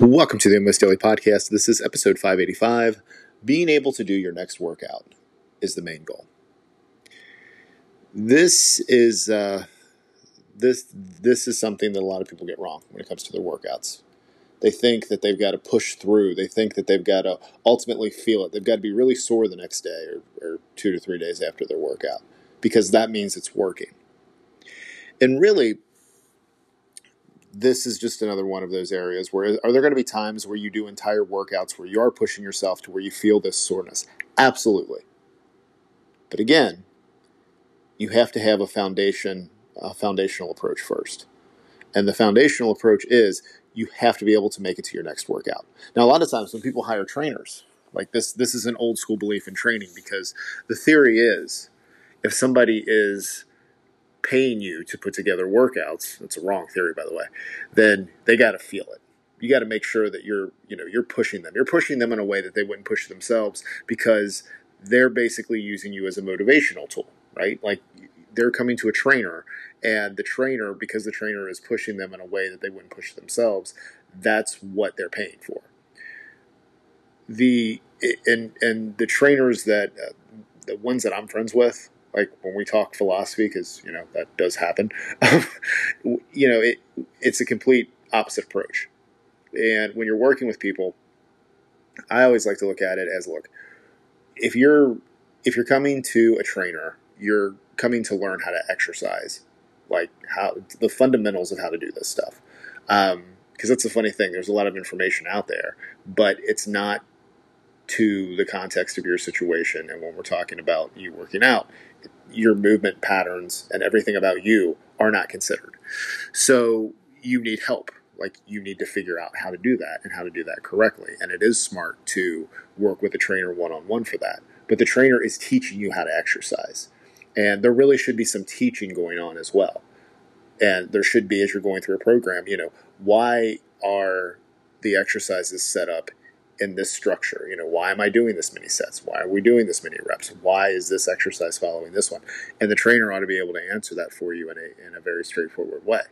Welcome to the MS Daily Podcast. This is episode 585. Being able to do your next workout is the main goal. This is uh, this this is something that a lot of people get wrong when it comes to their workouts. They think that they've got to push through. They think that they've got to ultimately feel it. They've got to be really sore the next day or, or two to three days after their workout because that means it's working. And really, this is just another one of those areas where are there going to be times where you do entire workouts where you are pushing yourself to where you feel this soreness? Absolutely. But again, you have to have a foundation, a foundational approach first. And the foundational approach is you have to be able to make it to your next workout. Now, a lot of times when people hire trainers, like this, this is an old school belief in training because the theory is if somebody is paying you to put together workouts, that's a wrong theory by the way, then they got to feel it. You got to make sure that you're, you know, you're pushing them. You're pushing them in a way that they wouldn't push themselves because they're basically using you as a motivational tool, right? Like they're coming to a trainer and the trainer because the trainer is pushing them in a way that they wouldn't push themselves, that's what they're paying for. The and and the trainers that uh, the ones that I'm friends with, like when we talk philosophy, because you know that does happen. you know, it it's a complete opposite approach. And when you're working with people, I always like to look at it as look, if you're if you're coming to a trainer, you're coming to learn how to exercise, like how the fundamentals of how to do this stuff. Because um, that's the funny thing. There's a lot of information out there, but it's not to the context of your situation. And when we're talking about you working out, your movement patterns and everything about you are not considered. So you need help. Like you need to figure out how to do that and how to do that correctly. And it is smart to work with a trainer one on one for that. But the trainer is teaching you how to exercise. And there really should be some teaching going on as well. And there should be, as you're going through a program, you know, why are the exercises set up in this structure? You know, why am I doing this many sets? Why are we doing this many reps? Why is this exercise following this one? And the trainer ought to be able to answer that for you in a, in a very straightforward way.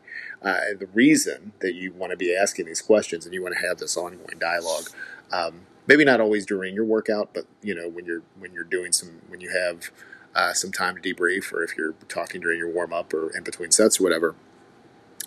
Uh, the reason that you want to be asking these questions and you want to have this ongoing dialogue, um, maybe not always during your workout, but you know when you're when you're doing some when you have uh, some time to debrief, or if you're talking during your warm up or in between sets or whatever,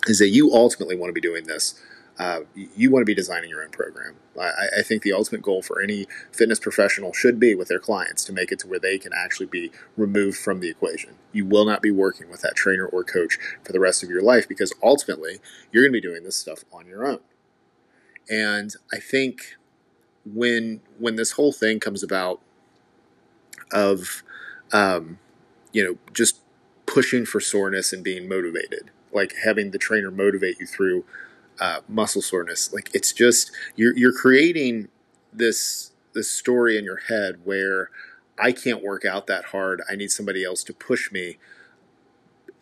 is that you ultimately want to be doing this uh, you want to be designing your own program. I, I, think the ultimate goal for any fitness professional should be with their clients to make it to where they can actually be removed from the equation. You will not be working with that trainer or coach for the rest of your life because ultimately you're going to be doing this stuff on your own. And I think when when this whole thing comes about of um, you know just pushing for soreness and being motivated, like having the trainer motivate you through uh, muscle soreness. Like it's just you're you're creating this this story in your head where I can't work out that hard. I need somebody else to push me,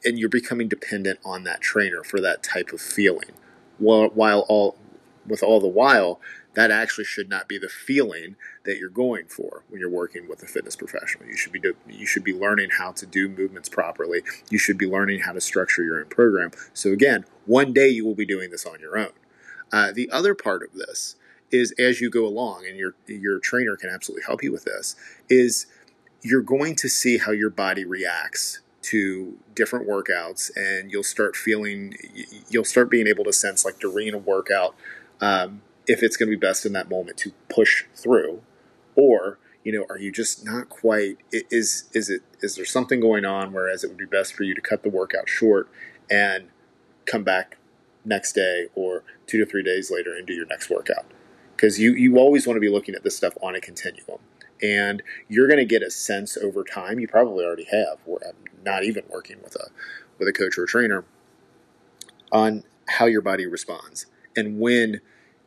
and you're becoming dependent on that trainer for that type of feeling. While while all with all the while that actually should not be the feeling that you're going for when you're working with a fitness professional. You should be do, you should be learning how to do movements properly. You should be learning how to structure your own program. So again, one day you will be doing this on your own. Uh, the other part of this is as you go along, and your your trainer can absolutely help you with this. Is you're going to see how your body reacts to different workouts, and you'll start feeling, you'll start being able to sense like during a workout. Um, if it's going to be best in that moment to push through, or you know, are you just not quite? Is is it is there something going on? Whereas it would be best for you to cut the workout short and come back next day or two to three days later and do your next workout because you you always want to be looking at this stuff on a continuum and you're going to get a sense over time you probably already have or um, not even working with a with a coach or a trainer on how your body responds and when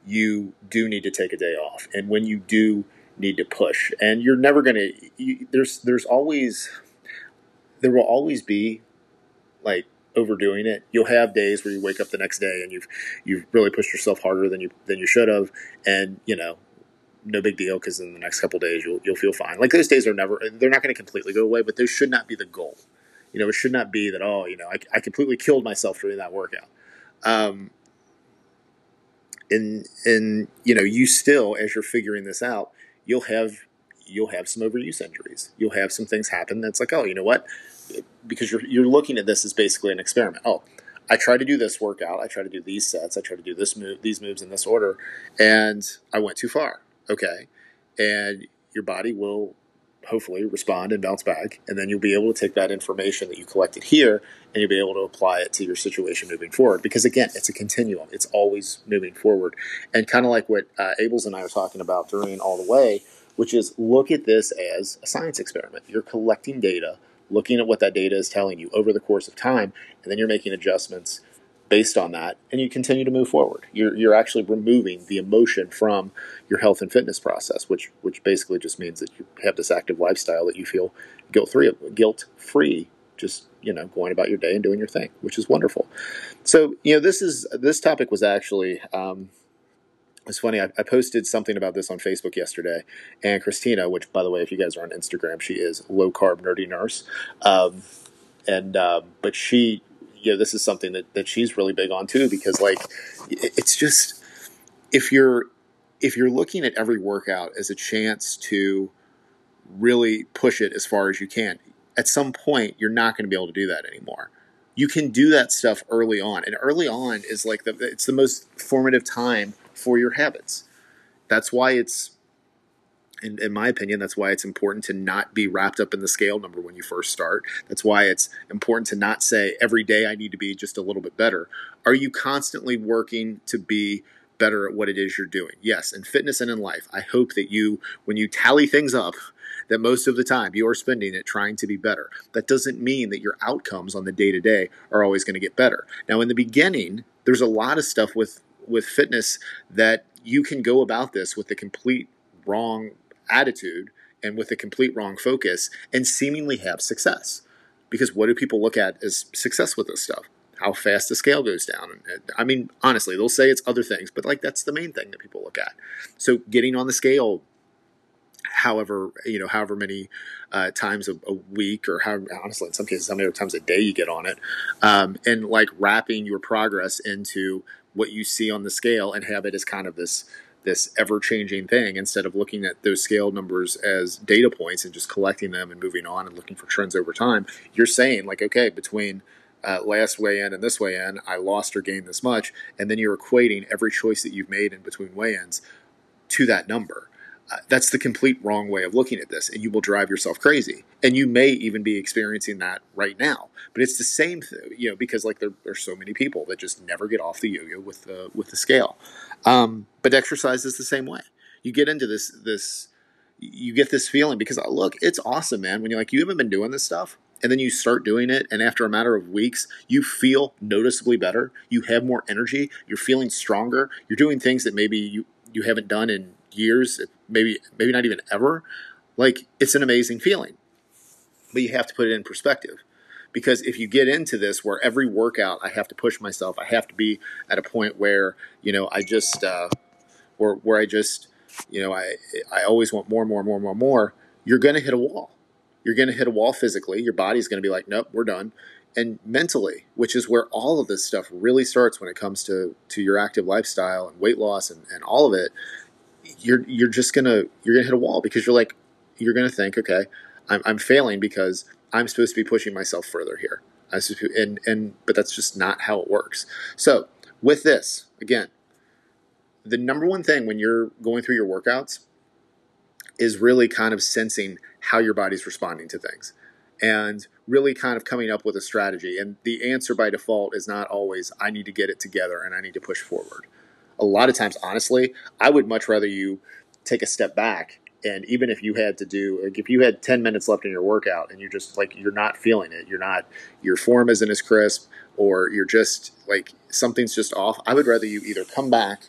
you do need to take a day off and when you do need to push and you're never going to there's there's always there will always be like overdoing it. You'll have days where you wake up the next day and you've you've really pushed yourself harder than you than you should have and you know no big deal because in the next couple days you'll you'll feel fine. Like those days are never they're not going to completely go away but those should not be the goal. You know it should not be that oh you know I, I completely killed myself during that workout. Um, and and you know you still as you're figuring this out you'll have you'll have some overuse injuries. You'll have some things happen that's like oh you know what? Because you're you're looking at this as basically an experiment. Oh I try to do this workout. I try to do these sets. I try to do this move these moves in this order and I went too far. Okay. And your body will hopefully respond and bounce back. And then you'll be able to take that information that you collected here and you'll be able to apply it to your situation moving forward. Because again, it's a continuum, it's always moving forward. And kind of like what uh, Abels and I are talking about during All the Way, which is look at this as a science experiment. You're collecting data, looking at what that data is telling you over the course of time, and then you're making adjustments based on that, and you continue to move forward. You're, you're actually removing the emotion from your health and fitness process, which which basically just means that you have this active lifestyle that you feel guilt free guilt free, just you know going about your day and doing your thing, which is wonderful. So you know this is this topic was actually. Um, it's funny. I, I, posted something about this on Facebook yesterday, and Christina, which by the way, if you guys are on Instagram, she is low carb nerdy nurse, um, and uh, but she you know, this is something that, that she's really big on too, because like, it's just, if you're, if you're looking at every workout as a chance to really push it as far as you can, at some point, you're not going to be able to do that anymore. You can do that stuff early on. And early on is like the, it's the most formative time for your habits. That's why it's in, in, my opinion, that's why it's important to not be wrapped up in the scale number when you first start. That's why it's important to not say every day I need to be just a little bit better. Are you constantly working to be better at what it is you're doing? Yes, in fitness and in life. I hope that you, when you tally things up, that most of the time you are spending it trying to be better. That doesn't mean that your outcomes on the day to day are always going to get better. Now, in the beginning, there's a lot of stuff with with fitness that you can go about this with the complete wrong attitude and with a complete wrong focus and seemingly have success. Because what do people look at as success with this stuff? How fast the scale goes down. I mean, honestly, they'll say it's other things, but like that's the main thing that people look at. So getting on the scale, however you know, however many uh, times a, a, week, or how honestly, in some cases, how many times a day you get on it, um, and like wrapping your progress into what you see on the scale and have it as kind of this this ever changing thing instead of looking at those scale numbers as data points and just collecting them and moving on and looking for trends over time. You're saying, like, okay, between uh, last weigh in and this weigh in, I lost or gained this much. And then you're equating every choice that you've made in between weigh ins to that number. That's the complete wrong way of looking at this, and you will drive yourself crazy. And you may even be experiencing that right now. But it's the same thing, you know, because like there, there's so many people that just never get off the yo-yo with the with the scale. Um, but exercise is the same way. You get into this this you get this feeling because uh, look, it's awesome, man. When you're like you haven't been doing this stuff, and then you start doing it, and after a matter of weeks, you feel noticeably better. You have more energy. You're feeling stronger. You're doing things that maybe you you haven't done in years, maybe maybe not even ever. Like it's an amazing feeling, but you have to put it in perspective because if you get into this where every workout I have to push myself, I have to be at a point where you know I just uh, where where I just you know I I always want more, more, more, more, more. You're to hit a wall. You're to hit a wall physically. Your body's to be like, nope, we're done. And mentally, which is where all of this stuff really starts when it comes to to your active lifestyle and weight loss and, and all of it, you're you're just gonna you're gonna hit a wall because you're like you're gonna think, okay, I'm, I'm failing because I'm supposed to be pushing myself further here. I and and but that's just not how it works. So with this, again, the number one thing when you're going through your workouts is really kind of sensing how your body's responding to things and really kind of coming up with a strategy. And the answer by default is not always, I need to get it together and I need to push forward. A lot of times, honestly, I would much rather you take a step back and even if you had to do like if you had 10 minutes left in your workout and you're just like you're not feeling it you're not your form isn't as crisp or you're just like something's just off i would rather you either come back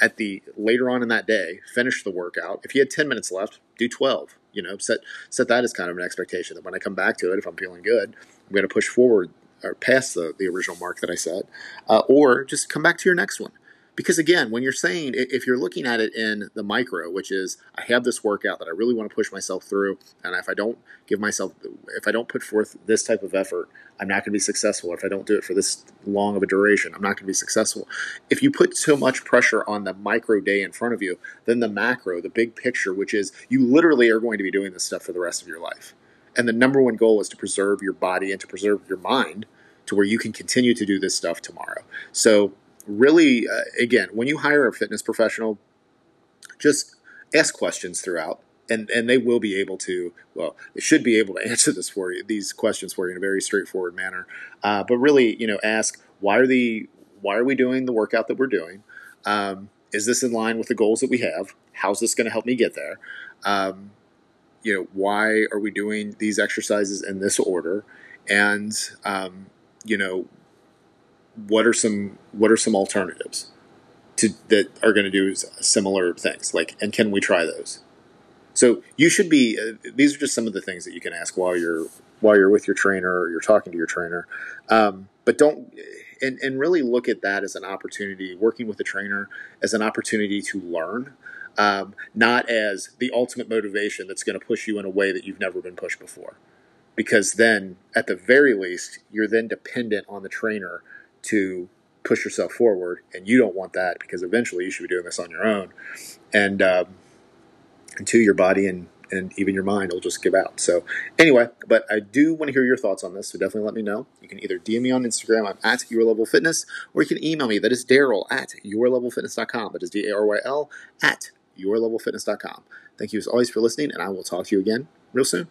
at the later on in that day finish the workout. If you had 10 minutes left do 12 you know set set that as kind of an expectation that when i come back to it if i'm feeling good i'm going to push forward or past the, the original mark that i set uh, or just come back to your next one because again, when you're saying, if you're looking at it in the micro, which is, I have this workout that I really want to push myself through, and if I don't give myself, if I don't put forth this type of effort, I'm not going to be successful. If I don't do it for this long of a duration, I'm not going to be successful. If you put so much pressure on the micro day in front of you, then the macro, the big picture, which is you literally are going to be doing this stuff for the rest of your life. And the number one goal is to preserve your body and to preserve your mind to where you can continue to do this stuff tomorrow. So, really, uh, again, when you hire a fitness professional, just ask questions throughout. And, and they will be able to well they should be able to answer this for you these questions for you in a very straightforward manner. Uh, but really you know ask why are the why are we doing the workout that we're doing? Um, is this in line with the goals that we have? How's this going to help me get there? Um, you know why are we doing these exercises in this order? And um, you know, what are some what are some alternatives to that are going to do similar things? Like, and can we try those? So you should be. Uh, these are just some of the things that you can ask while you're while you're with your trainer or you're talking to your trainer. Um, but don't and and really look at that as an opportunity. Working with a trainer as an opportunity to learn. Um, not as the ultimate motivation that's going to push you in a way that you've never been pushed before because then at the very least you're then dependent on the trainer to push yourself forward and you don't want that because eventually you should be doing this on your own and um, your body and and even your mind will just give out. So anyway, but I do want to hear your thoughts on this, so definitely let me know. You can either DM me on Instagram, I'm at Your Level Fitness, or you can email me. That is Daryl at YourLevelFitness.com. That is D A R Y L at YourLevelFitness.com. Thank you as always for listening, and I will talk to you again real soon.